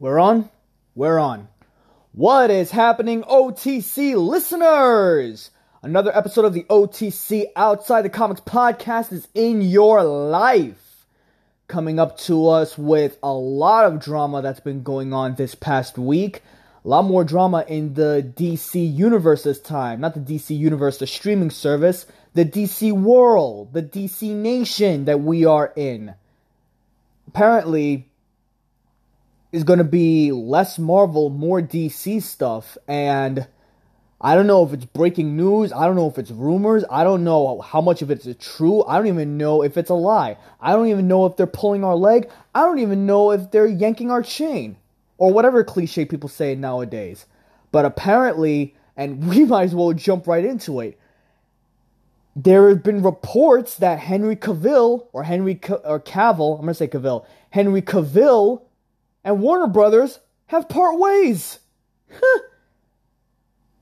We're on? We're on. What is happening, OTC listeners? Another episode of the OTC Outside the Comics podcast is in your life. Coming up to us with a lot of drama that's been going on this past week. A lot more drama in the DC universe this time. Not the DC universe, the streaming service, the DC world, the DC nation that we are in. Apparently, is going to be less Marvel, more DC stuff. And I don't know if it's breaking news. I don't know if it's rumors. I don't know how much of it's true. I don't even know if it's a lie. I don't even know if they're pulling our leg. I don't even know if they're yanking our chain. Or whatever cliche people say nowadays. But apparently, and we might as well jump right into it. There have been reports that Henry Cavill, or Henry C- or Cavill, I'm gonna say Cavill, Henry Cavill and Warner Brothers have part ways. Huh.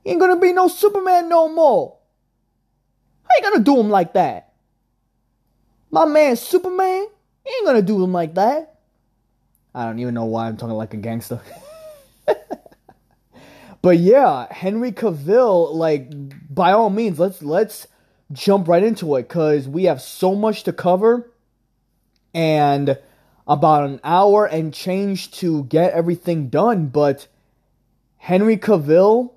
Ain't gonna be no Superman no more. How you gonna do him like that? My man Superman ain't gonna do him like that. I don't even know why I'm talking like a gangster. but yeah, Henry Cavill, like by all means, let's let's jump right into it because we have so much to cover and about an hour and change to get everything done, but Henry Cavill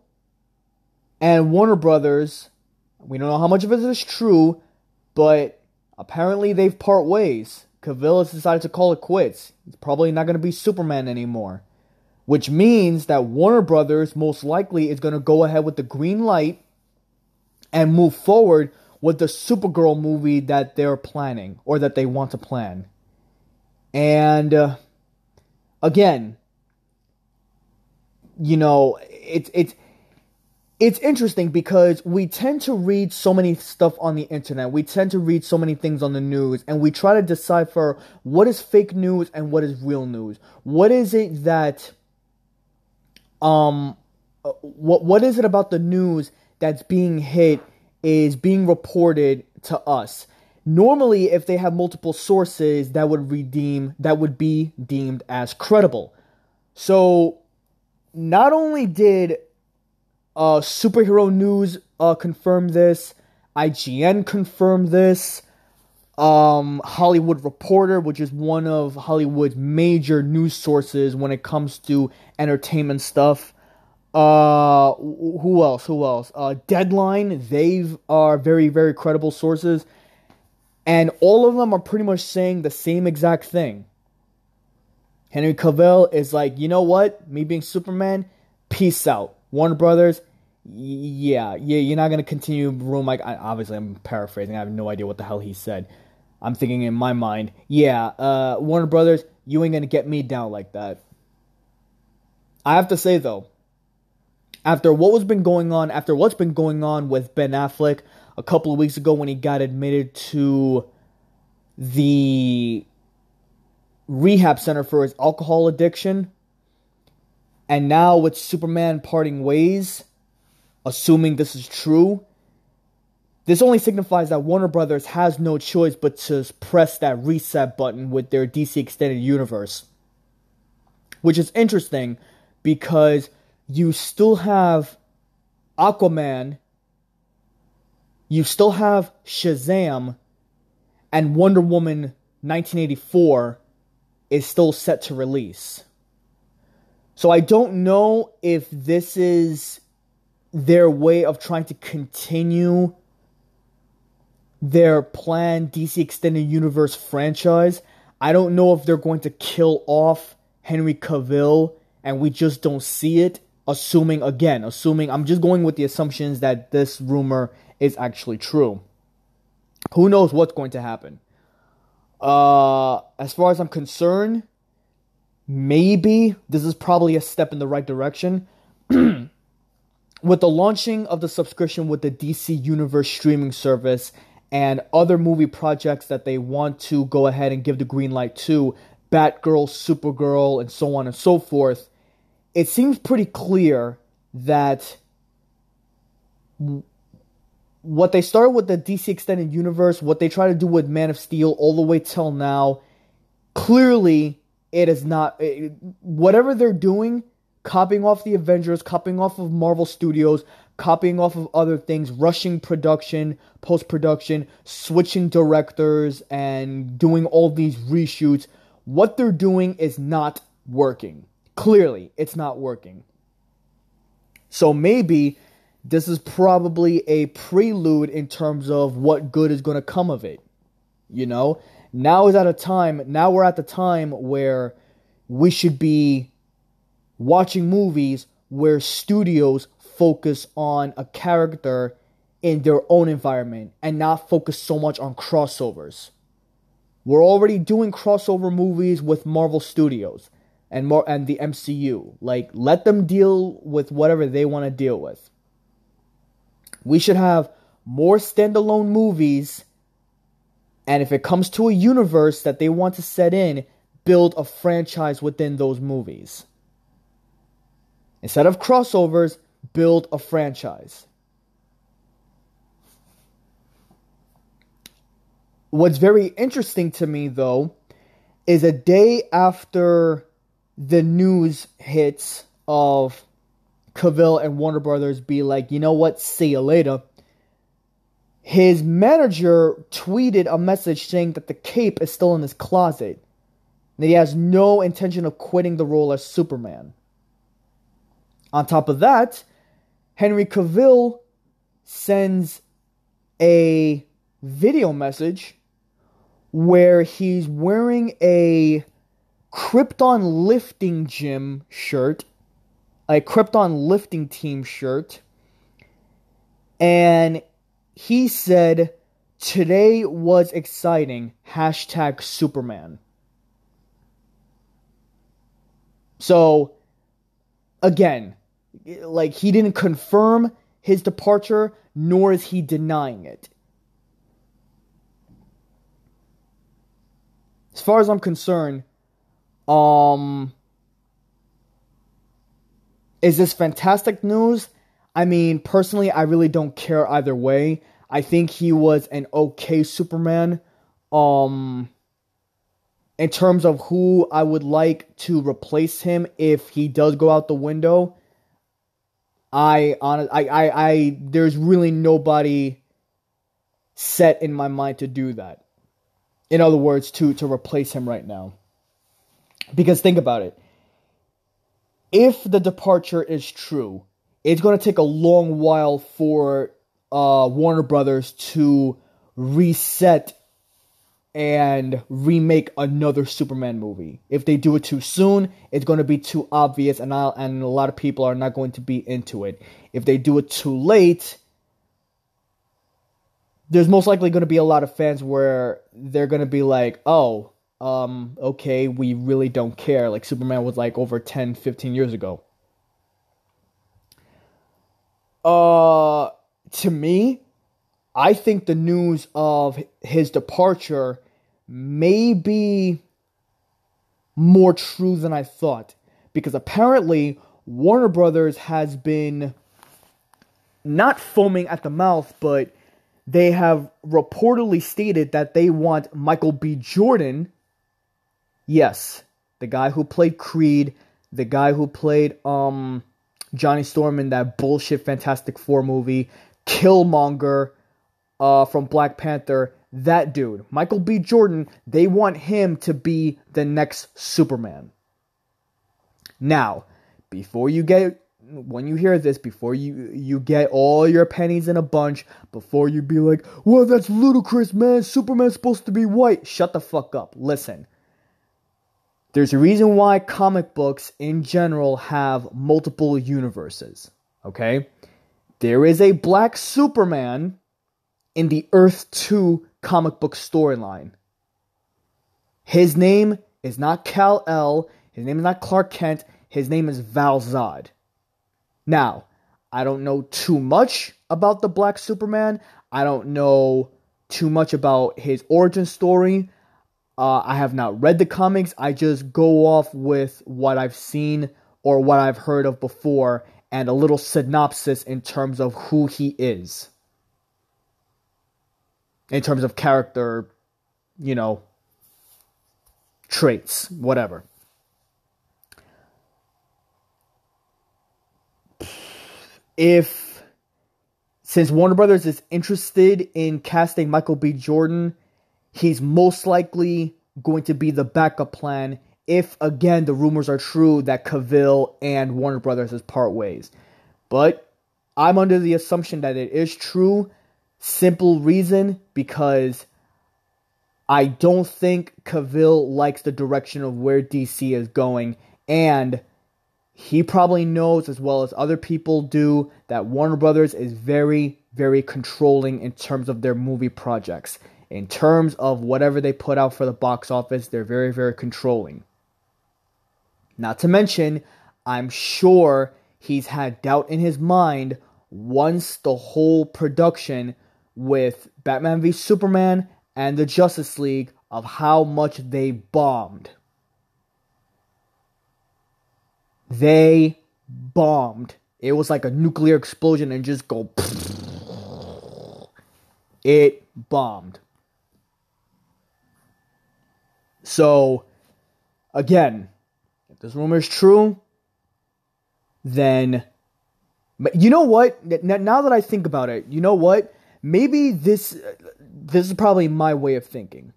and Warner Brothers, we don't know how much of it is true, but apparently they've part ways. Cavill has decided to call it quits. He's probably not going to be Superman anymore. Which means that Warner Brothers most likely is going to go ahead with the green light and move forward with the Supergirl movie that they're planning or that they want to plan. And uh, again, you know, it's it's it's interesting because we tend to read so many stuff on the internet. We tend to read so many things on the news and we try to decipher what is fake news and what is real news. What is it that um what what is it about the news that's being hit is being reported to us? Normally, if they have multiple sources, that would redeem that would be deemed as credible. So, not only did uh, superhero news uh, confirm this, IGN confirmed this, um, Hollywood Reporter, which is one of Hollywood's major news sources when it comes to entertainment stuff. Uh, who else? Who else? Uh, Deadline. They are very, very credible sources. And all of them are pretty much saying the same exact thing. Henry Cavill is like, you know what? Me being Superman, peace out. Warner Brothers, yeah, yeah, you're not gonna continue room like. Obviously, I'm paraphrasing. I have no idea what the hell he said. I'm thinking in my mind, yeah, uh, Warner Brothers, you ain't gonna get me down like that. I have to say though, after what was been going on, after what's been going on with Ben Affleck, a couple of weeks ago when he got admitted to the rehab center for his alcohol addiction. And now with Superman parting ways, assuming this is true, this only signifies that Warner Brothers has no choice but to press that reset button with their DC Extended Universe. Which is interesting because you still have Aquaman you still have Shazam and Wonder Woman 1984 is still set to release. So I don't know if this is their way of trying to continue their planned DC Extended Universe franchise. I don't know if they're going to kill off Henry Cavill and we just don't see it. Assuming, again, assuming, I'm just going with the assumptions that this rumor is actually true. Who knows what's going to happen? Uh, as far as I'm concerned, maybe this is probably a step in the right direction. with the launching of the subscription with the DC Universe streaming service and other movie projects that they want to go ahead and give the green light to, Batgirl, Supergirl, and so on and so forth, it seems pretty clear that what they started with the DC Extended Universe, what they try to do with Man of Steel all the way till now, clearly it is not it, whatever they're doing, copying off the Avengers, copying off of Marvel Studios, copying off of other things, rushing production, post production, switching directors, and doing all these reshoots. What they're doing is not working. Clearly, it's not working. So maybe this is probably a prelude in terms of what good is going to come of it. You know, now is at a time, now we're at the time where we should be watching movies where studios focus on a character in their own environment and not focus so much on crossovers. We're already doing crossover movies with Marvel Studios and more and the MCU. Like let them deal with whatever they want to deal with. We should have more standalone movies and if it comes to a universe that they want to set in, build a franchise within those movies. Instead of crossovers, build a franchise. What's very interesting to me, though, is a day after the news hits of Cavill and Warner Brothers be like, you know what, see you later. His manager tweeted a message saying that the cape is still in his closet, that he has no intention of quitting the role as Superman. On top of that, Henry Cavill sends a video message where he's wearing a Krypton lifting gym shirt, a Krypton lifting team shirt, and he said, Today was exciting. Hashtag Superman. So, again, like he didn't confirm his departure, nor is he denying it. As far as I'm concerned, um, is this fantastic news? I mean, personally, I really don't care either way. I think he was an okay Superman. Um, in terms of who I would like to replace him if he does go out the window, I on I, I I there's really nobody set in my mind to do that. In other words, to to replace him right now. Because think about it. If the departure is true, it's going to take a long while for uh, Warner Brothers to reset and remake another Superman movie. If they do it too soon, it's going to be too obvious, and I'll, and a lot of people are not going to be into it. If they do it too late, there's most likely going to be a lot of fans where they're going to be like, "Oh, um, okay, we really don't care." Like Superman was like over 10, 15 years ago. Uh, to me, I think the news of his departure may be more true than I thought because apparently Warner Brothers has been not foaming at the mouth, but they have reportedly stated that they want Michael B. Jordan, yes, the guy who played Creed, the guy who played um Johnny Storm in that bullshit Fantastic Four movie, Killmonger uh, from Black Panther, that dude, Michael B. Jordan, they want him to be the next Superman. Now, before you get when you hear this, before you you get all your pennies in a bunch, before you be like, "Well, that's ludicrous, man. Superman's supposed to be white." Shut the fuck up. Listen. There's a reason why comic books in general have multiple universes. Okay? There is a black Superman in the Earth 2 comic book storyline. His name is not Kal El, his name is not Clark Kent, his name is Val Zod. Now, I don't know too much about the Black Superman. I don't know too much about his origin story. Uh, I have not read the comics. I just go off with what I've seen or what I've heard of before and a little synopsis in terms of who he is. In terms of character, you know, traits, whatever. If, since Warner Brothers is interested in casting Michael B. Jordan he's most likely going to be the backup plan if again the rumors are true that Cavill and Warner Brothers is part ways. But I'm under the assumption that it is true. Simple reason because I don't think Cavill likes the direction of where DC is going, and he probably knows as well as other people do that Warner Brothers is very, very controlling in terms of their movie projects. In terms of whatever they put out for the box office, they're very, very controlling. Not to mention, I'm sure he's had doubt in his mind once the whole production with Batman v Superman and the Justice League of how much they bombed. They bombed. It was like a nuclear explosion and just go. It bombed. So, again, if this rumor is true, then. You know what? Now that I think about it, you know what? Maybe this this is probably my way of thinking.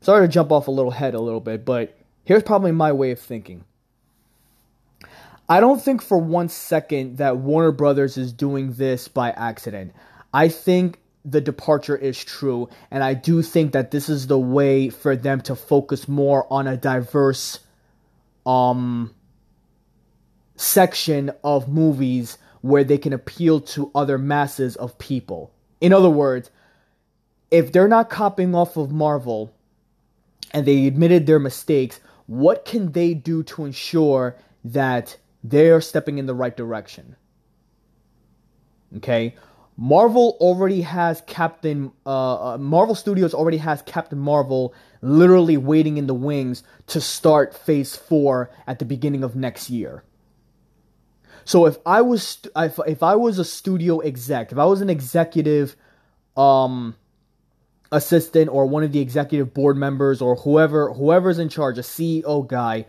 Sorry to jump off a little head a little bit, but here's probably my way of thinking. I don't think for one second that Warner Brothers is doing this by accident. I think the departure is true, and I do think that this is the way for them to focus more on a diverse um section of movies where they can appeal to other masses of people. In other words, if they're not copying off of Marvel and they admitted their mistakes, what can they do to ensure that they're stepping in the right direction? Okay, Marvel already has Captain. Uh, uh, Marvel Studios already has Captain Marvel literally waiting in the wings to start Phase Four at the beginning of next year. So if I was if, if I was a studio exec, if I was an executive um assistant or one of the executive board members or whoever whoever's in charge, a CEO guy,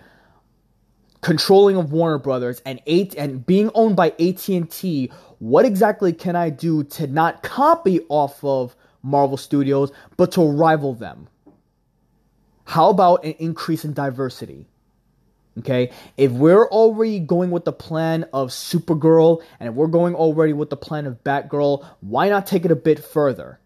controlling of Warner Brothers and eight and being owned by AT&T, what exactly can I do to not copy off of Marvel Studios but to rival them? How about an increase in diversity? Okay, if we're already going with the plan of Supergirl and if we're going already with the plan of Batgirl, why not take it a bit further?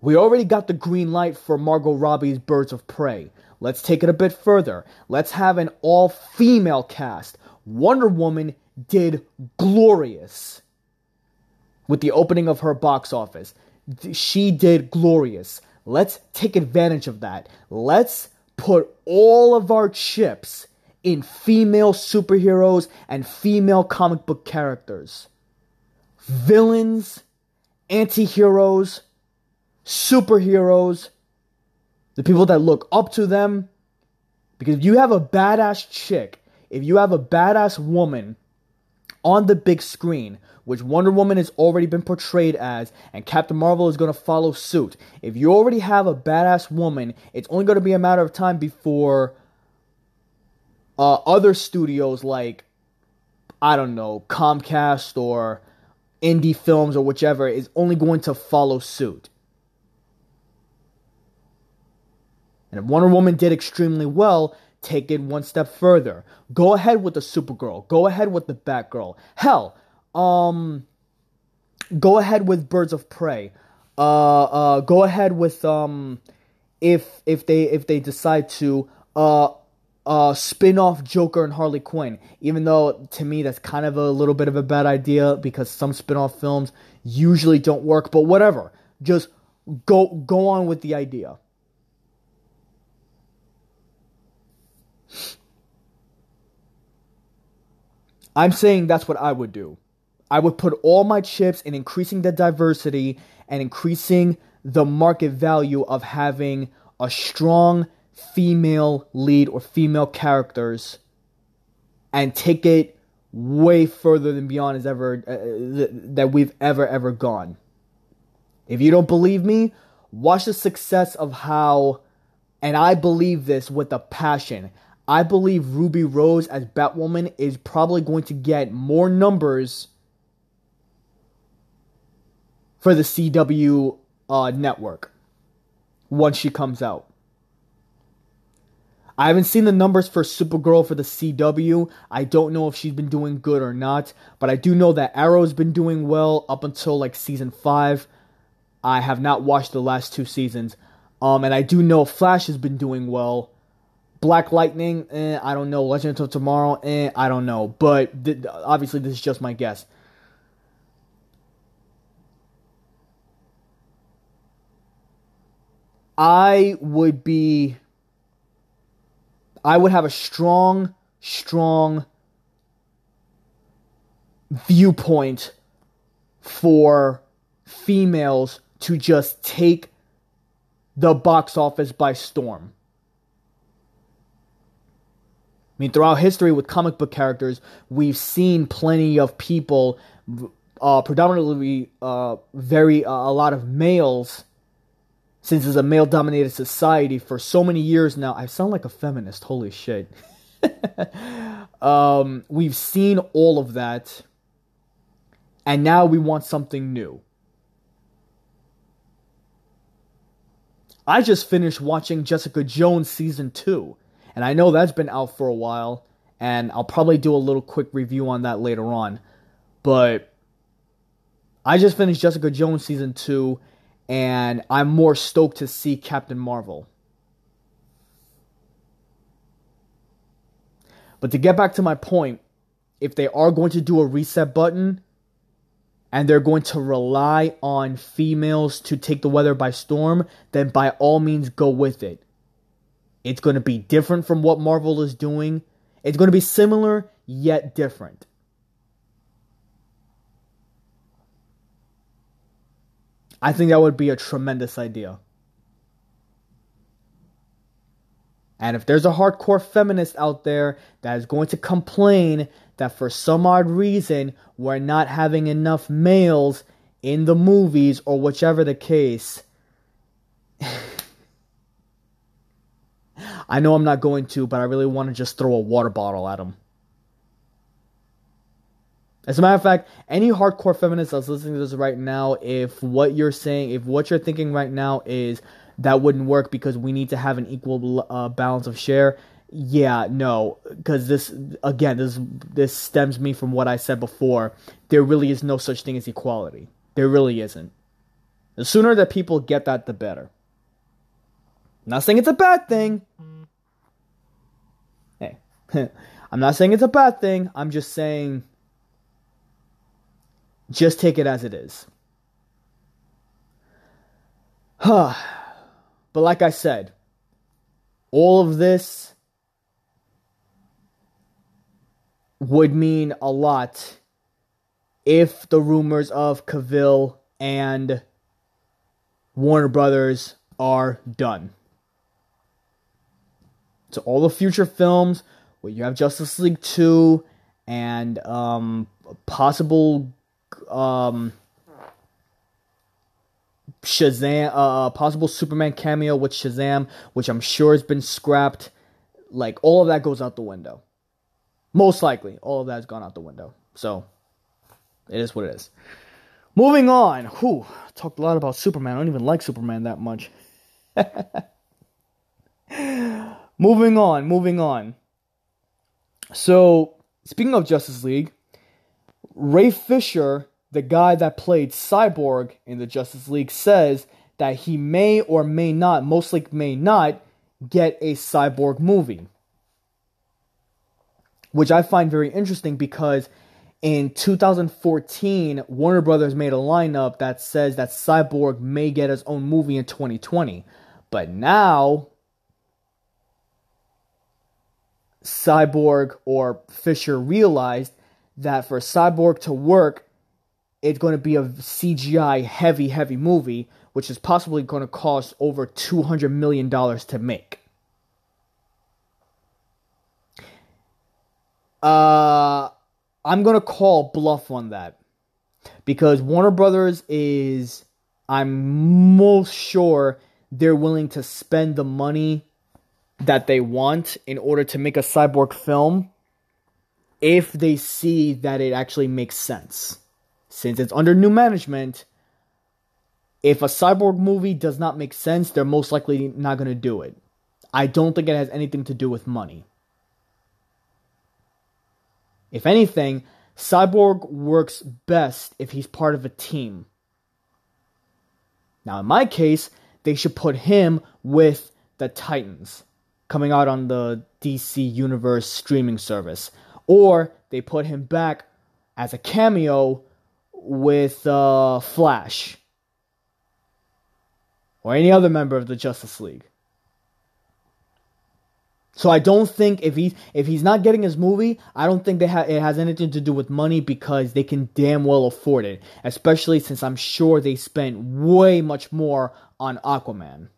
We already got the green light for Margot Robbie's Birds of Prey. Let's take it a bit further. Let's have an all female cast. Wonder Woman did glorious with the opening of her box office. She did glorious. Let's take advantage of that. Let's put all of our chips in female superheroes and female comic book characters. Villains, anti heroes, superheroes, the people that look up to them. Because if you have a badass chick, if you have a badass woman on the big screen, which Wonder Woman has already been portrayed as, and Captain Marvel is going to follow suit. If you already have a badass woman, it's only going to be a matter of time before uh, other studios like, I don't know, Comcast or indie films or whichever is only going to follow suit. And if Wonder Woman did extremely well, take it one step further. Go ahead with the Supergirl. Go ahead with the Batgirl. Hell, um, go ahead with Birds of Prey. Uh, uh, go ahead with um, if if they if they decide to uh uh, spin off Joker and Harley Quinn. Even though to me that's kind of a little bit of a bad idea because some spin off films usually don't work, but whatever. Just go go on with the idea. I'm saying that's what I would do. I would put all my chips in increasing the diversity and increasing the market value of having a strong female lead or female characters and take it way further than beyond as ever uh, that we've ever ever gone. If you don't believe me, watch the success of how and I believe this with a passion. I believe Ruby Rose as Batwoman is probably going to get more numbers for the CW uh, network once she comes out. I haven't seen the numbers for Supergirl for the CW. I don't know if she's been doing good or not, but I do know that Arrow's been doing well up until like season 5. I have not watched the last two seasons. Um, and I do know Flash has been doing well. Black Lightning, eh, I don't know. Legend of Tomorrow, eh, I don't know. But th- obviously, this is just my guess. I would be. I would have a strong, strong viewpoint for females to just take the box office by storm. I mean, throughout history with comic book characters, we've seen plenty of people, uh, predominantly uh, very uh, a lot of males, since it's a male-dominated society for so many years now. I sound like a feminist. Holy shit! um, we've seen all of that, and now we want something new. I just finished watching Jessica Jones season two, and I know that's been out for a while, and I'll probably do a little quick review on that later on. But I just finished Jessica Jones season two, and I'm more stoked to see Captain Marvel. But to get back to my point, if they are going to do a reset button, and they're going to rely on females to take the weather by storm, then by all means go with it. It's going to be different from what Marvel is doing. It's going to be similar yet different. I think that would be a tremendous idea. And if there's a hardcore feminist out there that is going to complain that for some odd reason we're not having enough males in the movies or whichever the case. I know I'm not going to, but I really want to just throw a water bottle at him. As a matter of fact, any hardcore feminist that's listening to this right now, if what you're saying, if what you're thinking right now is that wouldn't work because we need to have an equal uh, balance of share, yeah, no, because this again, this this stems me from what I said before. There really is no such thing as equality. There really isn't. The sooner that people get that, the better. Not saying it's a bad thing. I'm not saying it's a bad thing. I'm just saying, just take it as it is. But like I said, all of this would mean a lot if the rumors of Cavill and Warner Brothers are done. So all the future films you have Justice League 2 and um, possible um, Shazam, uh, possible Superman cameo with Shazam, which I'm sure has been scrapped. Like all of that goes out the window. Most likely, all of that has gone out the window. So, it is what it is. Moving on. Whew, talked a lot about Superman. I don't even like Superman that much. moving on, moving on. So, speaking of Justice League, Ray Fisher, the guy that played Cyborg in the Justice League, says that he may or may not, mostly may not, get a Cyborg movie which I find very interesting because in 2014, Warner Brothers made a lineup that says that Cyborg may get his own movie in 2020. But now, Cyborg or Fisher realized that for Cyborg to work, it's going to be a CGI heavy, heavy movie, which is possibly going to cost over $200 million to make. Uh, I'm gonna call bluff on that because Warner Brothers is, I'm most sure they're willing to spend the money that they want in order to make a cyborg film if they see that it actually makes sense. Since it's under new management, If a cyborg movie does not make sense, they're most likely not going to do it. I don't think it has anything to do with money. If anything, Cyborg works best if he's part of a team. Now, in my case, they should put him with the Titans coming out on the DC Universe streaming service. Or they put him back as a cameo with uh, Flash or any other member of the Justice League. So I don't think if he's if he's not getting his movie, I don't think ha- it has anything to do with money because they can damn well afford it. Especially since I'm sure they spent way much more on Aquaman.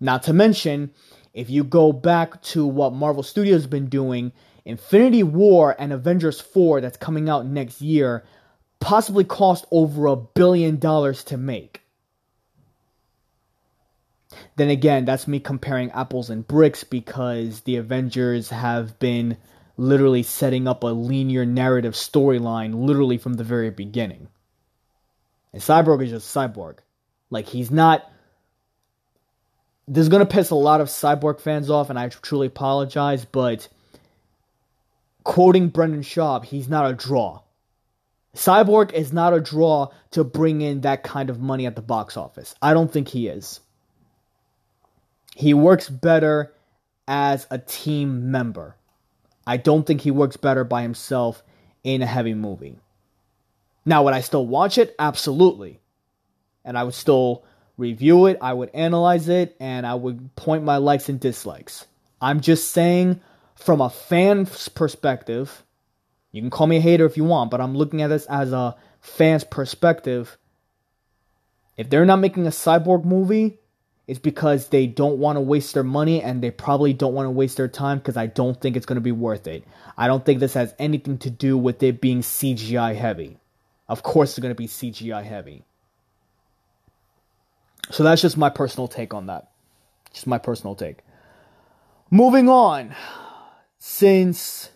Not to mention, if you go back to what Marvel Studios has been doing, Infinity War and Avengers 4 that's coming out next year possibly cost over a billion dollars to make. Then again, that's me comparing apples and bricks because the Avengers have been literally setting up a linear narrative storyline literally from the very beginning. And Cyborg is just Cyborg. Like, he's not. This is going to piss a lot of Cyborg fans off, and I truly apologize, but quoting Brendan Schaub, he's not a draw. Cyborg is not a draw to bring in that kind of money at the box office. I don't think he is. He works better as a team member. I don't think he works better by himself in a heavy movie. Now, would I still watch it? Absolutely. And I would still review it, I would analyze it, and I would point my likes and dislikes. I'm just saying, from a fan's perspective, you can call me a hater if you want, but I'm looking at this as a fan's perspective. If they're not making a cyborg movie, it's because they don't want to waste their money and they probably don't want to waste their time because I don't think it's going to be worth it. I don't think this has anything to do with it being CGI heavy. Of course, it's going to be CGI heavy. So that's just my personal take on that. Just my personal take. Moving on. Since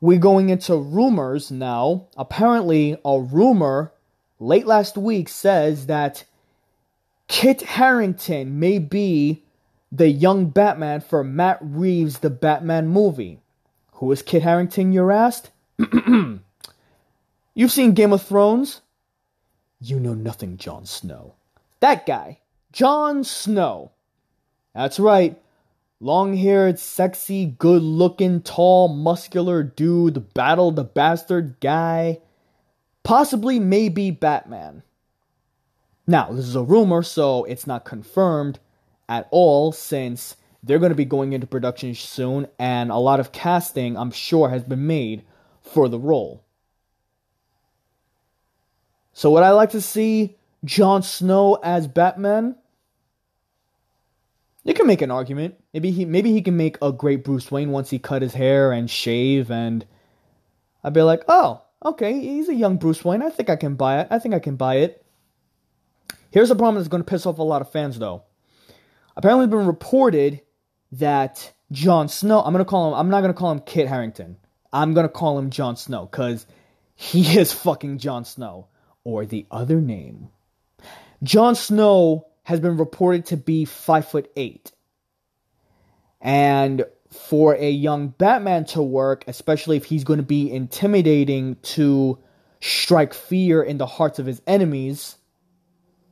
we're going into rumors now, apparently a rumor late last week says that Kit Harington may be the young Batman for Matt Reeves' The Batman movie. Who is Kit Harington, you're asked? You've seen Game of Thrones? You know nothing, Jon Snow. That guy, Jon Snow. That's right. Long haired, sexy, good looking, tall, muscular dude, battle the bastard guy. Possibly, maybe Batman. Now, this is a rumor, so it's not confirmed at all since they're going to be going into production soon, and a lot of casting, I'm sure, has been made for the role. So, what I like to see Jon Snow as Batman? You can make an argument. Maybe he maybe he can make a great Bruce Wayne once he cut his hair and shave and I'd be like, "Oh, okay, he's a young Bruce Wayne. I think I can buy it. I think I can buy it." Here's a problem that's going to piss off a lot of fans, though. Apparently, it's been reported that Jon Snow. I'm gonna call him. I'm not gonna call him Kit Harington. I'm gonna call him Jon Snow because he is fucking Jon Snow, or the other name. Jon Snow has been reported to be five foot eight, and for a young Batman to work, especially if he's going to be intimidating to strike fear in the hearts of his enemies,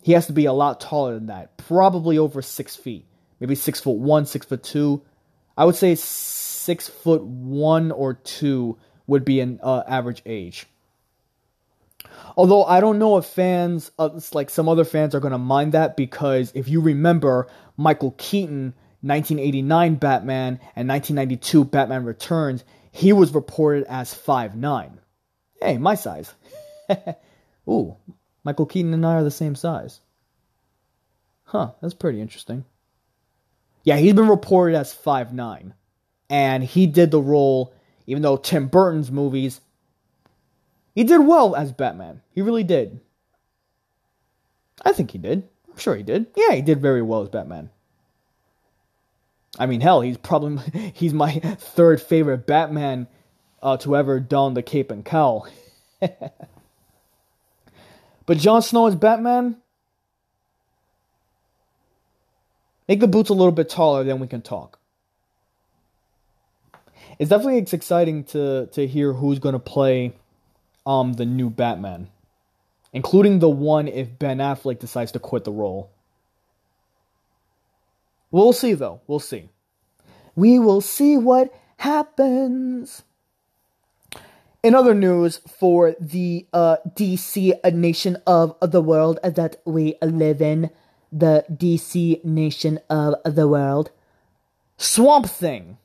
he has to be a lot taller than that, probably over six feet, maybe six foot one, six foot two. I would say six foot one or two would be an uh, average age. Although I don't know if fans, uh, like some other fans, are going to mind that because if you remember Michael Keaton, 1989 Batman, and 1992 Batman Returns, he was reported as five nine. Hey, my size. Ooh, Michael Keaton and I are the same size. Huh, that's pretty interesting. Yeah, he's been reported as five nine, And he did the role, even though Tim Burton's movies, he did well as Batman. He really did. I think he did. I'm sure he did. Yeah, he did very well as Batman. I mean, hell, he's probably he's my third favorite Batman uh, to ever don the cape and cowl. but Jon Snow as Batman, make the boots a little bit taller, then we can talk. It's definitely it's exciting to to hear who's gonna play um the new Batman, including the one if Ben Affleck decides to quit the role. We'll see though. We'll see. We will see what happens. In other news, for the uh, DC nation of the world that we live in, the DC nation of the world, Swamp Thing.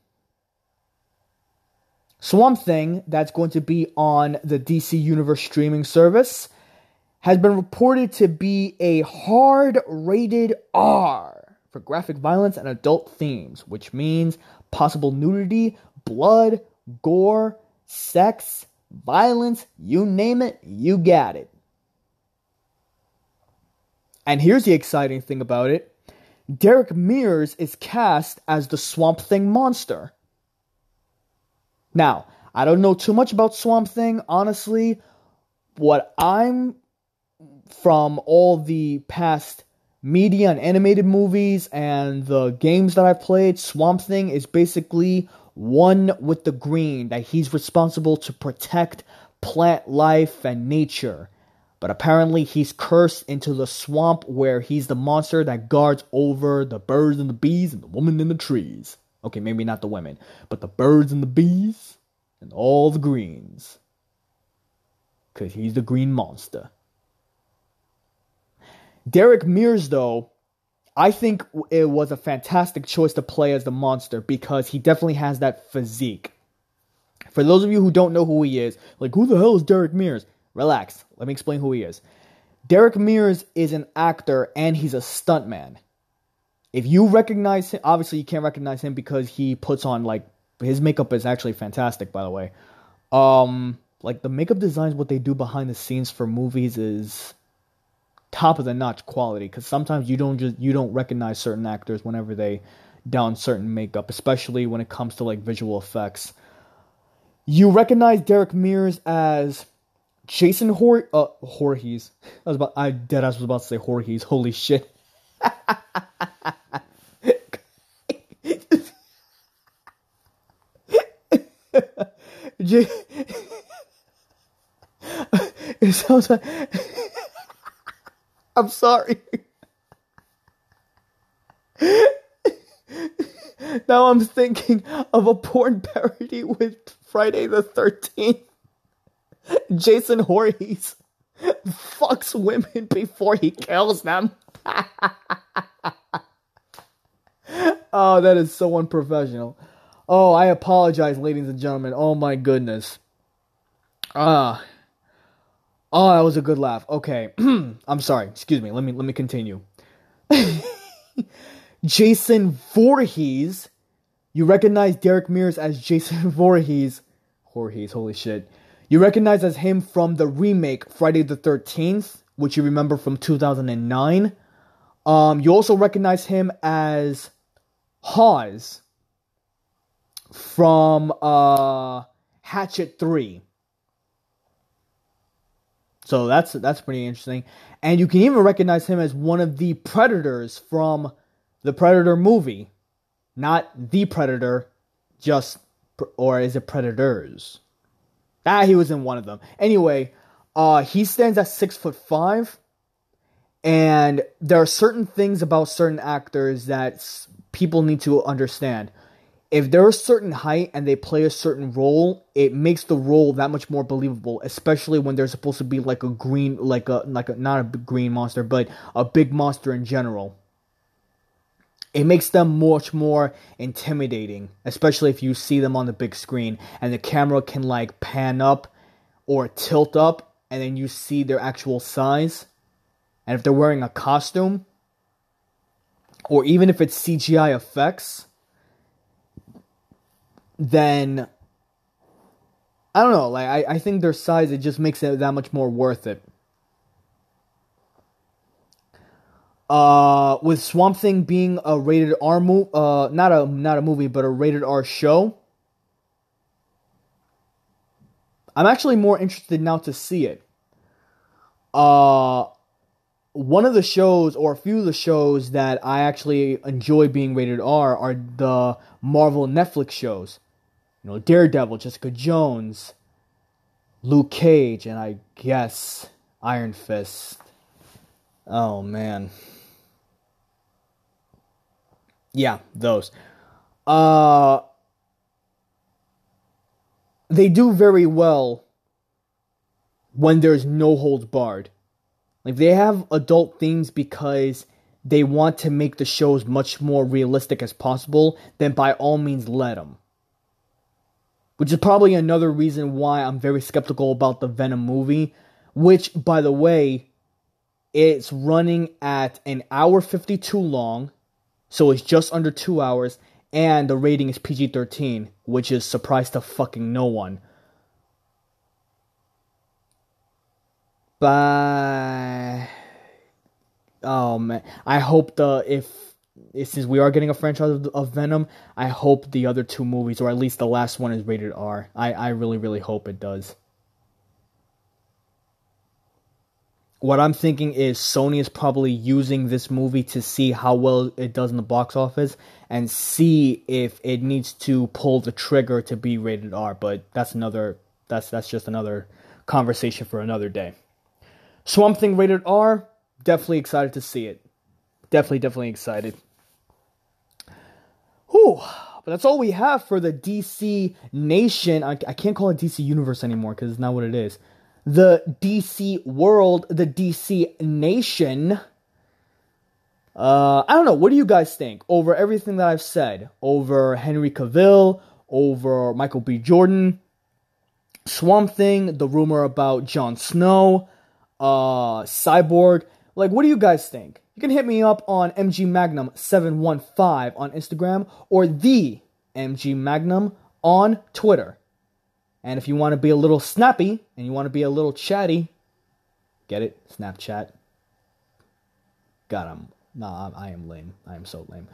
Swamp Thing, that's going to be on the DC Universe streaming service, has been reported to be a hard rated R for graphic violence and adult themes, which means possible nudity, blood, gore, sex, violence, you name it, you got it. And here's the exciting thing about it Derek Mears is cast as the Swamp Thing monster. Now, I don't know too much about Swamp Thing, honestly. What I'm from all the past media and animated movies and the games that I've played, Swamp Thing is basically one with the green, that he's responsible to protect plant life and nature. But apparently, he's cursed into the swamp where he's the monster that guards over the birds and the bees and the woman in the trees. Okay, maybe not the women, but the birds and the bees and all the greens. Because he's the green monster. Derek Mears, though, I think it was a fantastic choice to play as the monster because he definitely has that physique. For those of you who don't know who he is, like, who the hell is Derek Mears? Relax. Let me explain who he is. Derek Mears is an actor and he's a stuntman. If you recognize him, obviously you can't recognize him because he puts on like his makeup is actually fantastic, by the way. Um, like the makeup designs, what they do behind the scenes for movies is top of the notch quality because sometimes you don't just you don't recognize certain actors whenever they don certain makeup, especially when it comes to like visual effects. You recognize Derek Mears as Jason Hor uh Voorhees. I was about I dead ass was about to say Voorhees. Holy shit. J- it sounds like I'm sorry. now I'm thinking of a porn parody with Friday the 13th. Jason Voorhees fucks women before he kills them. oh, that is so unprofessional. Oh, I apologize, ladies and gentlemen. Oh my goodness. Ah. Uh, Oh, that was a good laugh. Okay. I'm sorry. Excuse me. Let me let me continue. Jason Voorhees. You recognize Derek Mears as Jason Voorhees. Voorhees, holy shit. You recognize as him from the remake Friday the 13th, which you remember from 2009. Um, you also recognize him as Hawes from uh, Hatchet 3. So that's that's pretty interesting. And you can even recognize him as one of the predators from the Predator movie. Not the Predator, just or is it Predators? Ah, he was in one of them. Anyway, uh he stands at six foot five. And there are certain things about certain actors that people need to understand if they're a certain height and they play a certain role, it makes the role that much more believable, especially when they're supposed to be like a green, like a like a not a green monster, but a big monster in general. It makes them much more intimidating, especially if you see them on the big screen and the camera can like pan up or tilt up and then you see their actual size. And if they're wearing a costume, or even if it's CGI effects, then I don't know. Like I, I think their size it just makes it that much more worth it. Uh, with Swamp Thing being a rated R movie, uh, not a not a movie, but a rated R show. I'm actually more interested now to see it. Uh, one of the shows, or a few of the shows that I actually enjoy being rated R, are the Marvel Netflix shows. You know, Daredevil, Jessica Jones, Luke Cage, and I guess Iron Fist. Oh man. Yeah, those. Uh they do very well when there's no holds barred. Like they have adult themes because they want to make the shows much more realistic as possible, then by all means let them. Which is probably another reason why I'm very skeptical about the Venom movie, which by the way, it's running at an hour 52 long, so it's just under 2 hours and the rating is PG-13, which is surprise to fucking no one. But oh man, I hope the if since we are getting a franchise of, of, Venom, I hope the other two movies, or at least the last one, is rated R. I I really really hope it does. What I'm thinking is Sony is probably using this movie to see how well it does in the box office and see if it needs to pull the trigger to be rated R. But that's another that's that's just another conversation for another day. Swamp Thing rated R, definitely excited to see it. Definitely, definitely excited. Whew. But that's all we have for the DC Nation. I, I can't call it DC Universe anymore because it's not what it is. The DC World, the DC Nation. Uh, I don't know. What do you guys think over everything that I've said? Over Henry Cavill, over Michael B. Jordan, Swamp Thing, the rumor about Jon Snow, uh, Cyborg. Like, what do you guys think? You can hit me up on MG Magnum 715 on Instagram or the MG Magnum on Twitter. And if you want to be a little snappy and you want to be a little chatty, get it? Snapchat. God, I'm nah, I am lame. I am so lame.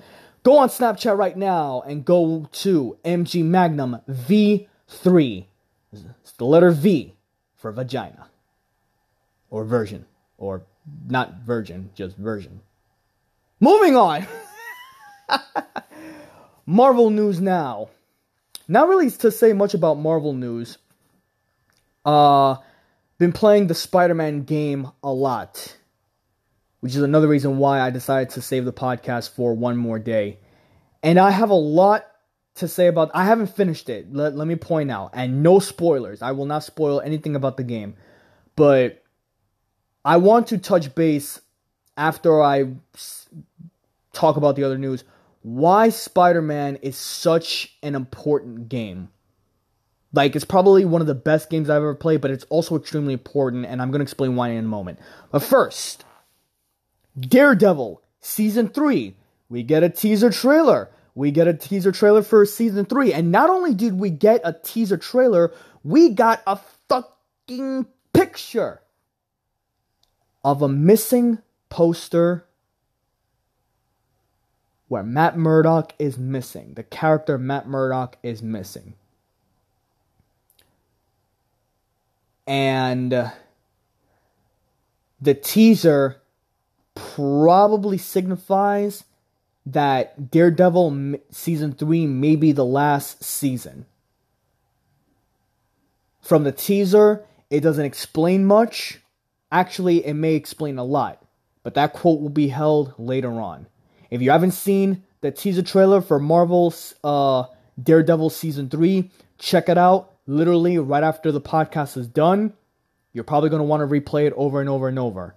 Go on Snapchat right now and go to MG Magnum V3. It's the letter V for vagina or version or not virgin, just version. Moving on. Marvel news now. Not really to say much about Marvel news. Uh been playing the Spider-Man game a lot. Which is another reason why I decided to save the podcast for one more day. And I have a lot to say about I haven't finished it. Let, let me point out and no spoilers. I will not spoil anything about the game. But I want to touch base after I talk about the other news why Spider Man is such an important game. Like, it's probably one of the best games I've ever played, but it's also extremely important, and I'm going to explain why in a moment. But first, Daredevil Season 3. We get a teaser trailer. We get a teaser trailer for Season 3. And not only did we get a teaser trailer, we got a fucking picture of a missing poster where Matt Murdock is missing. The character Matt Murdock is missing. And uh, the teaser probably signifies that Daredevil season 3 may be the last season. From the teaser, it doesn't explain much Actually, it may explain a lot, but that quote will be held later on. If you haven't seen the teaser trailer for Marvel's uh, Daredevil season 3, check it out literally right after the podcast is done. You're probably going to want to replay it over and over and over.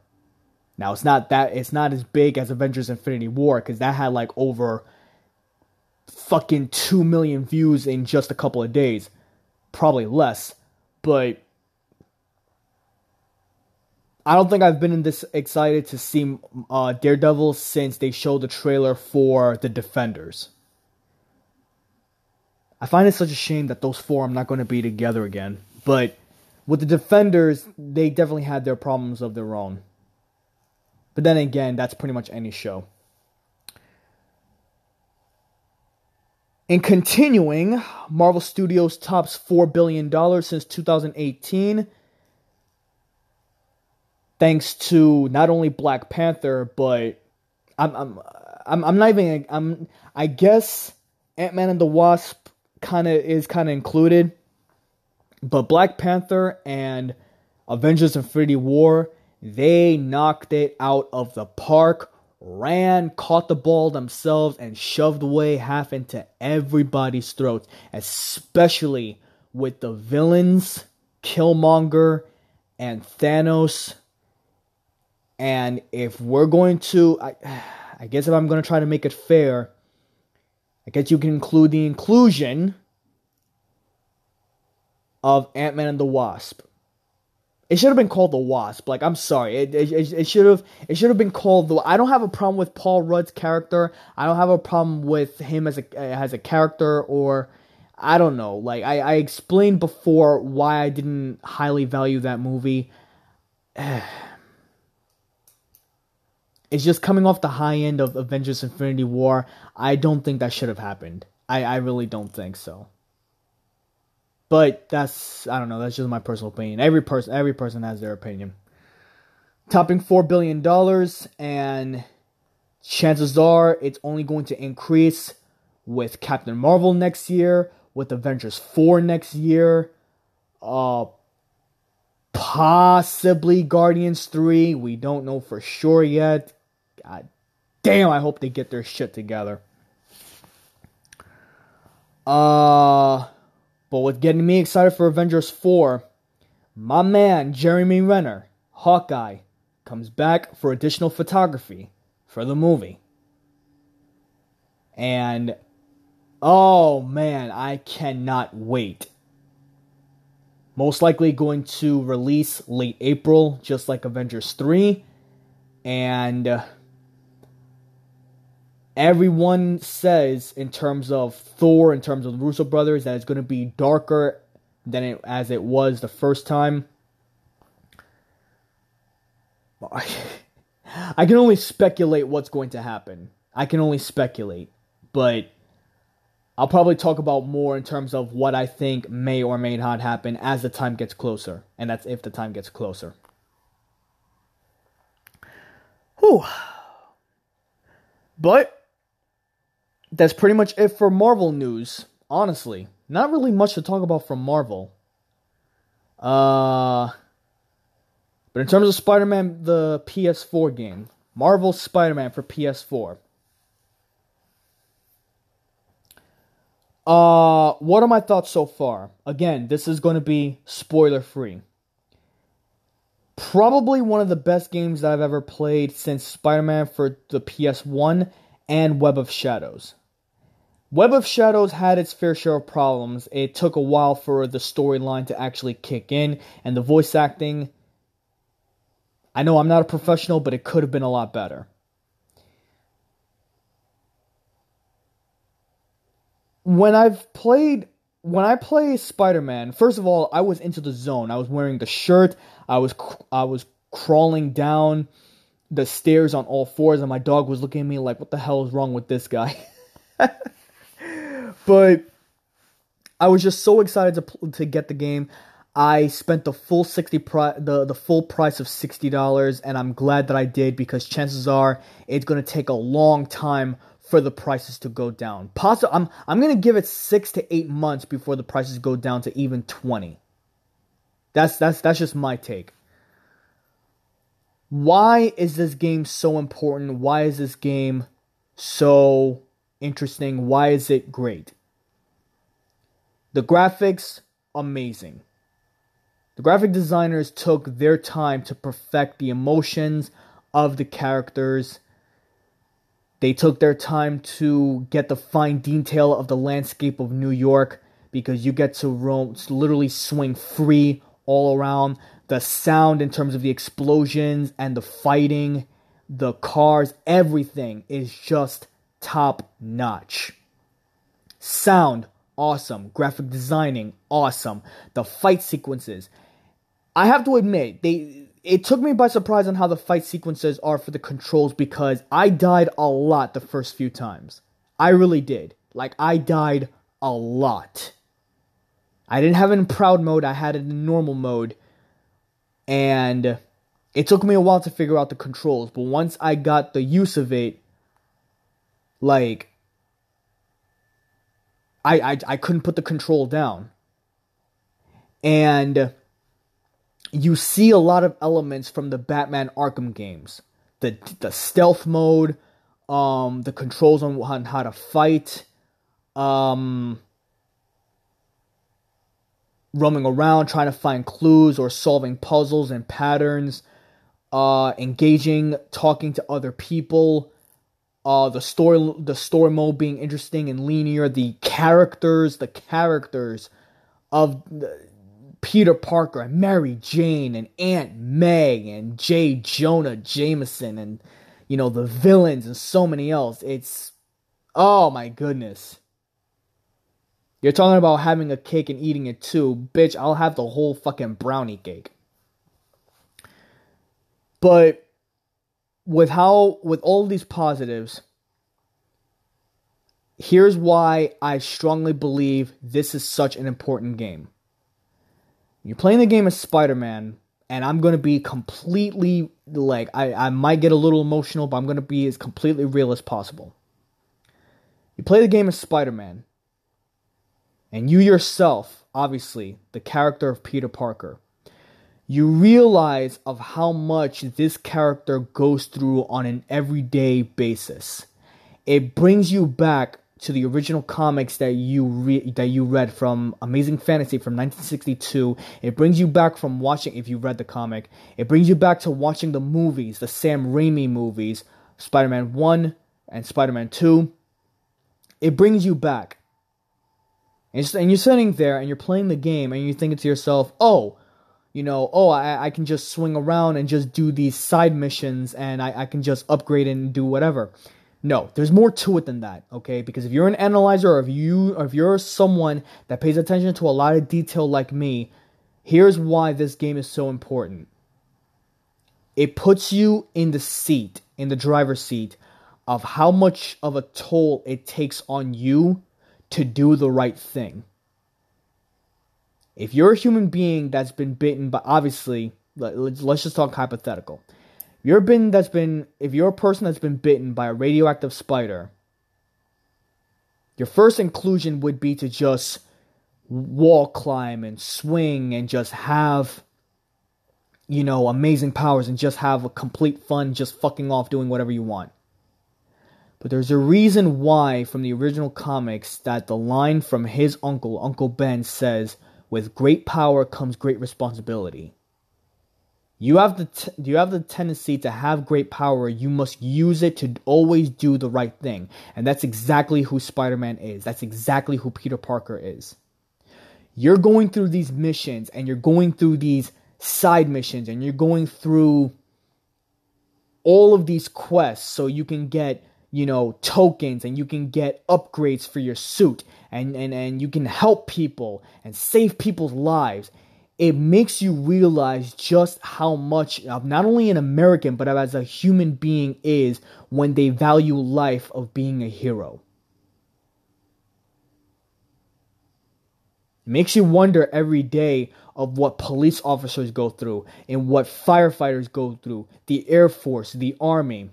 Now, it's not that it's not as big as Avengers Infinity War cuz that had like over fucking 2 million views in just a couple of days. Probably less, but I don't think I've been this excited to see uh, Daredevil since they showed the trailer for the Defenders. I find it such a shame that those four are not going to be together again. But with the Defenders, they definitely had their problems of their own. But then again, that's pretty much any show. In continuing, Marvel Studios tops $4 billion since 2018. Thanks to not only Black Panther, but I'm I'm I'm, not even I'm I guess Ant-Man and the Wasp kind of is kind of included. But Black Panther and Avengers Infinity War, they knocked it out of the park ran, caught the ball themselves, and shoved away half into everybody's throats, especially with the villains, Killmonger and Thanos. And if we're going to, I, I guess if I'm going to try to make it fair, I guess you can include the inclusion of Ant Man and the Wasp. It should have been called the Wasp. Like I'm sorry, it it, it should have it should have been called the. I don't have a problem with Paul Rudd's character. I don't have a problem with him as a as a character or I don't know. Like I I explained before why I didn't highly value that movie. It's just coming off the high end of Avengers Infinity War. I don't think that should have happened. I, I really don't think so. But that's I don't know, that's just my personal opinion. Every person every person has their opinion. Topping 4 billion dollars and chances are it's only going to increase with Captain Marvel next year, with Avengers 4 next year, uh possibly Guardians 3. We don't know for sure yet. God damn, I hope they get their shit together. Uh but what's getting me excited for Avengers 4, my man Jeremy Renner, Hawkeye, comes back for additional photography for the movie. And oh man, I cannot wait. Most likely going to release late April, just like Avengers 3. And uh, everyone says in terms of Thor, in terms of the Russo brothers, that it's going to be darker than it as it was the first time. I can only speculate what's going to happen. I can only speculate, but I'll probably talk about more in terms of what I think may or may not happen as the time gets closer, and that's if the time gets closer. Whew. But that's pretty much it for Marvel news. Honestly, not really much to talk about from Marvel. Uh, but in terms of Spider-Man, the PS4 game, Marvel Spider-Man for PS4. Uh, what are my thoughts so far? Again, this is going to be spoiler free. Probably one of the best games that I've ever played since Spider Man for the PS1 and Web of Shadows. Web of Shadows had its fair share of problems. It took a while for the storyline to actually kick in, and the voice acting. I know I'm not a professional, but it could have been a lot better. When I've played when I play Spider-Man, first of all, I was into the zone. I was wearing the shirt. I was I was crawling down the stairs on all fours, and my dog was looking at me like, "What the hell is wrong with this guy?" But I was just so excited to to get the game. I spent the full sixty pri- the the full price of sixty dollars, and I'm glad that I did because chances are it's gonna take a long time for the prices to go down. Possi- I'm I'm gonna give it six to eight months before the prices go down to even twenty. That's that's that's just my take. Why is this game so important? Why is this game so interesting? Why is it great? The graphics, amazing. The graphic designers took their time to perfect the emotions of the characters. They took their time to get the fine detail of the landscape of New York because you get to roam, literally swing free all around. The sound in terms of the explosions and the fighting, the cars, everything is just top notch. Sound, awesome. Graphic designing, awesome. The fight sequences. I have to admit, they it took me by surprise on how the fight sequences are for the controls because I died a lot the first few times. I really did. Like I died a lot. I didn't have it in proud mode, I had it in normal mode. And it took me a while to figure out the controls, but once I got the use of it, like I I, I couldn't put the control down. And you see a lot of elements from the Batman Arkham games. The the stealth mode, um, the controls on, on how to fight, um, roaming around trying to find clues or solving puzzles and patterns, uh, engaging, talking to other people, uh, the story, the story mode being interesting and linear, the characters, the characters of Peter Parker and Mary Jane and Aunt May and J. Jonah Jameson and you know the villains and so many else. It's oh my goodness. You're talking about having a cake and eating it too. Bitch, I'll have the whole fucking brownie cake. But with how with all these positives, here's why I strongly believe this is such an important game. You're playing the game as Spider-Man, and I'm gonna be completely like I, I might get a little emotional, but I'm gonna be as completely real as possible. You play the game as Spider-Man and you yourself, obviously, the character of Peter Parker, you realize of how much this character goes through on an everyday basis. It brings you back to the original comics that you re- that you read from Amazing Fantasy from 1962. It brings you back from watching if you read the comic. It brings you back to watching the movies, the Sam Raimi movies, Spider-Man 1 and Spider-Man 2. It brings you back. And, and you're sitting there and you're playing the game and you're thinking to yourself, oh, you know, oh, I, I can just swing around and just do these side missions and I, I can just upgrade and do whatever. No, there's more to it than that, okay? Because if you're an analyzer or if you or if you're someone that pays attention to a lot of detail like me, here's why this game is so important. It puts you in the seat, in the driver's seat of how much of a toll it takes on you to do the right thing. If you're a human being that's been bitten by, obviously, let's, let's just talk hypothetical. You're been that's been if you're a person that's been bitten by a radioactive spider, your first inclusion would be to just wall climb and swing and just have you know amazing powers and just have a complete fun just fucking off doing whatever you want. But there's a reason why, from the original comics, that the line from his uncle, Uncle Ben, says, "With great power comes great responsibility." You have the t- you have the tendency to have great power. You must use it to always do the right thing, and that's exactly who Spider-Man is. That's exactly who Peter Parker is. You're going through these missions, and you're going through these side missions, and you're going through all of these quests so you can get you know, tokens and you can get upgrades for your suit and, and, and you can help people and save people's lives. It makes you realize just how much of not only an American but as a human being is when they value life of being a hero. It makes you wonder every day of what police officers go through and what firefighters go through, the Air Force, the Army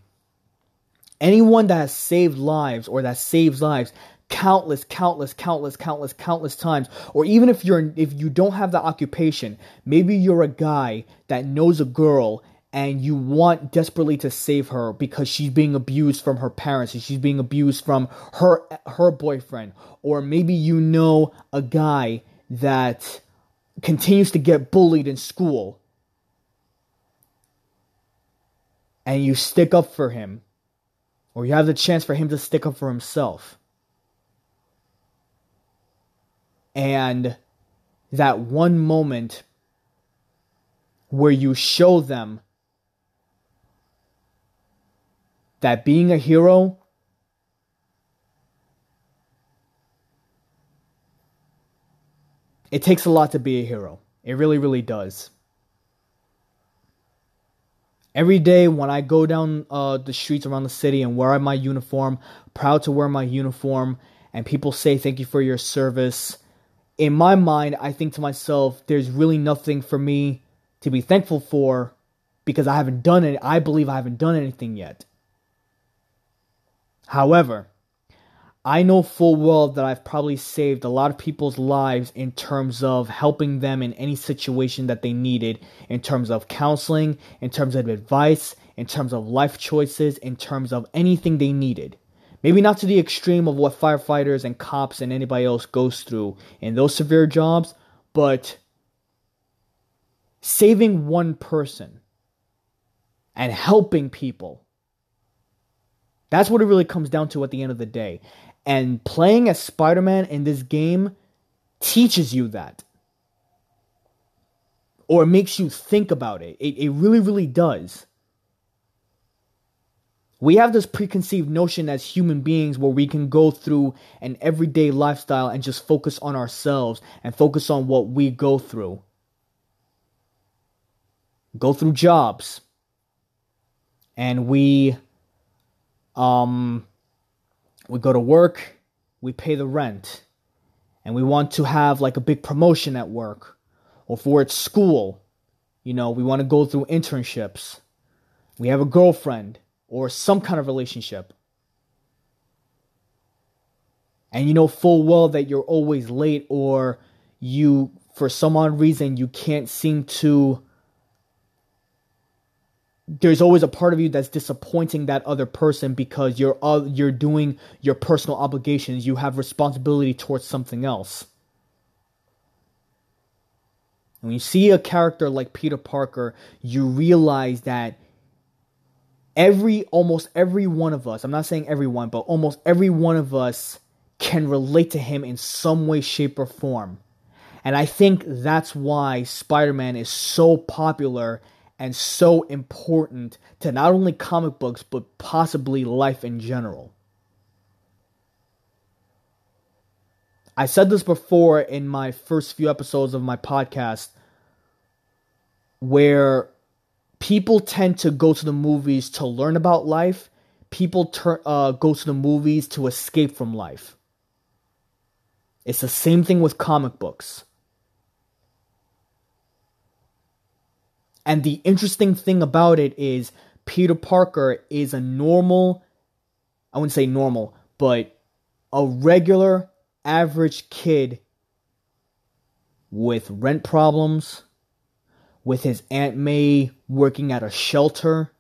Anyone that has saved lives or that saves lives countless countless countless countless countless times or even if you're if you don't have the occupation maybe you're a guy that knows a girl and you want desperately to save her because she's being abused from her parents and she's being abused from her her boyfriend. Or maybe you know a guy that continues to get bullied in school and you stick up for him or you have the chance for him to stick up for himself. And that one moment where you show them that being a hero it takes a lot to be a hero. It really, really does. Every day when I go down uh, the streets around the city and wear my uniform, proud to wear my uniform, and people say thank you for your service, in my mind, I think to myself, there's really nothing for me to be thankful for because I haven't done it. I believe I haven't done anything yet. However, I know full well that I've probably saved a lot of people's lives in terms of helping them in any situation that they needed, in terms of counseling, in terms of advice, in terms of life choices, in terms of anything they needed. Maybe not to the extreme of what firefighters and cops and anybody else goes through in those severe jobs, but saving one person and helping people. That's what it really comes down to at the end of the day. And playing as Spider Man in this game teaches you that. Or makes you think about it. It, it really, really does. We have this preconceived notion as human beings where we can go through an everyday lifestyle and just focus on ourselves and focus on what we go through. Go through jobs. And we um we go to work, we pay the rent, and we want to have like a big promotion at work. Or for at school, you know, we want to go through internships. We have a girlfriend or some kind of relationship. And you know full well that you're always late or you for some odd reason you can't seem to there's always a part of you that's disappointing that other person because you're uh, you're doing your personal obligations. You have responsibility towards something else. When you see a character like Peter Parker you realize that every almost every one of us i'm not saying everyone but almost every one of us can relate to him in some way shape or form. And i think that's why spider-man is so popular and so important to not only comic books but possibly life in general i said this before in my first few episodes of my podcast where people tend to go to the movies to learn about life. People turn uh, go to the movies to escape from life. It's the same thing with comic books. And the interesting thing about it is Peter Parker is a normal, I wouldn't say normal, but a regular, average kid with rent problems, with his Aunt May working at a shelter,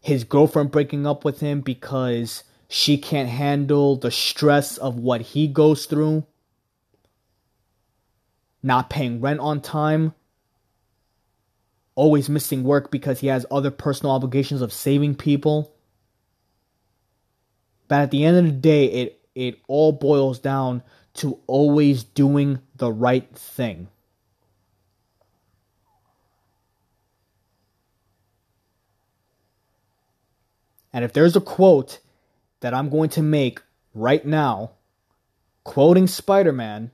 his girlfriend breaking up with him because she can't handle the stress of what he goes through, not paying rent on time, always missing work because he has other personal obligations of saving people. But at the end of the day, it it all boils down to always doing the right thing. And if there's a quote that I'm going to make right now, quoting Spider Man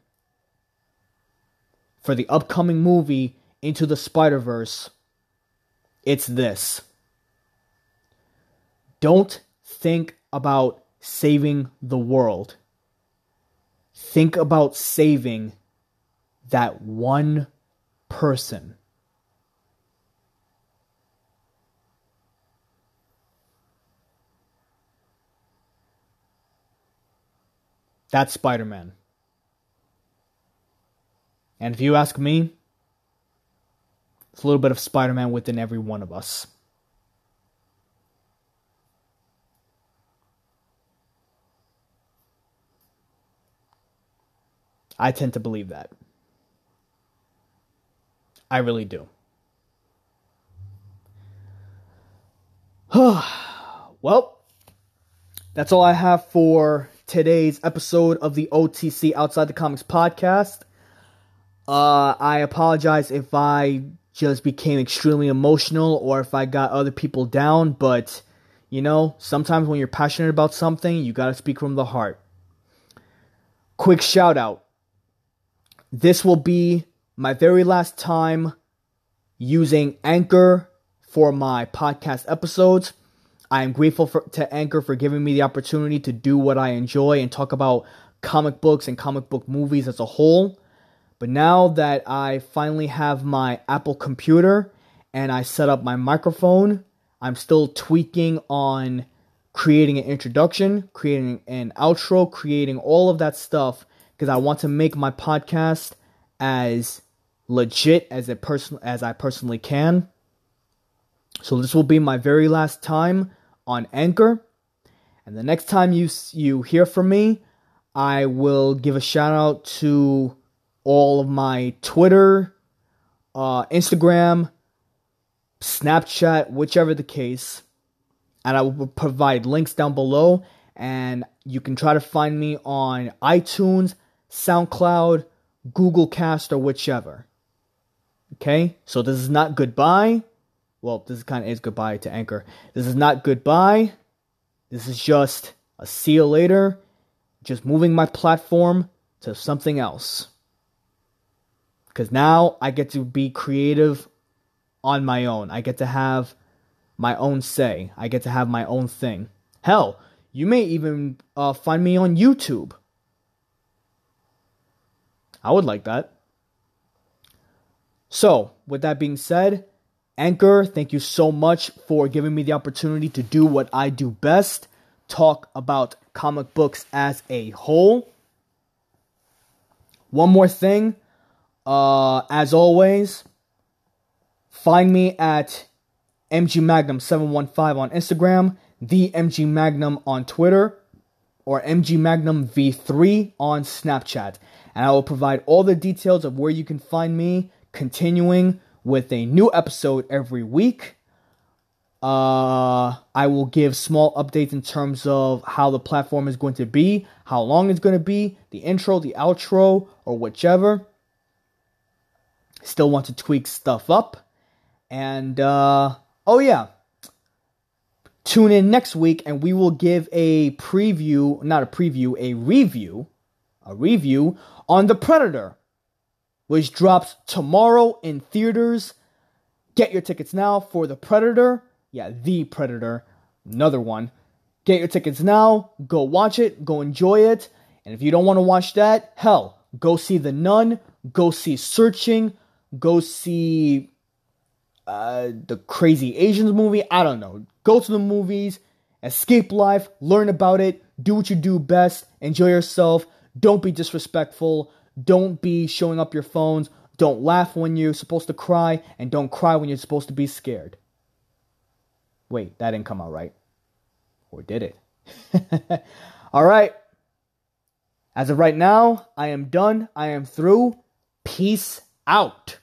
for the upcoming movie Into the Spider Verse, it's this Don't think about saving the world, think about saving that one person. That's Spider Man. And if you ask me, it's a little bit of Spider Man within every one of us. I tend to believe that. I really do. well, that's all I have for today's episode of the OTC Outside the Comics podcast. Uh, I apologize if I just became extremely emotional or if I got other people down, but you know, sometimes when you're passionate about something, you gotta speak from the heart. Quick shout out. This will be my very last time using Anchor for my podcast episodes. I am grateful for, to Anchor for giving me the opportunity to do what I enjoy and talk about comic books and comic book movies as a whole. But now that I finally have my Apple computer and I set up my microphone, I'm still tweaking on creating an introduction, creating an outro, creating all of that stuff because I want to make my podcast as legit as it person as I personally can. So this will be my very last time on Anchor. And the next time you you hear from me, I will give a shout out to all of my Twitter, uh, Instagram, Snapchat, whichever the case, and I will provide links down below. And you can try to find me on iTunes, SoundCloud, Google Cast, or whichever. Okay, so this is not goodbye. Well, this kind of is goodbye to Anchor. This is not goodbye. This is just a see you later. Just moving my platform to something else. Because now I get to be creative on my own. I get to have my own say. I get to have my own thing. Hell, you may even uh, find me on YouTube. I would like that. So, with that being said, Anchor, thank you so much for giving me the opportunity to do what I do best talk about comic books as a whole. One more thing, uh, as always, find me at MG Magnum 715 on Instagram, the MG Magnum on Twitter, or MG Magnum V3 on Snapchat. And I will provide all the details of where you can find me, continuing with a new episode every week. Uh, I will give small updates in terms of how the platform is going to be, how long it's going to be, the intro, the outro, or whichever. Still want to tweak stuff up. And, uh, oh yeah. Tune in next week and we will give a preview, not a preview, a review, a review on The Predator, which drops tomorrow in theaters. Get your tickets now for The Predator. Yeah, The Predator. Another one. Get your tickets now. Go watch it. Go enjoy it. And if you don't want to watch that, hell, go see The Nun. Go see Searching. Go see uh, the Crazy Asians movie. I don't know. Go to the movies. Escape life. Learn about it. Do what you do best. Enjoy yourself. Don't be disrespectful. Don't be showing up your phones. Don't laugh when you're supposed to cry. And don't cry when you're supposed to be scared. Wait, that didn't come out right. Or did it? All right. As of right now, I am done. I am through. Peace out.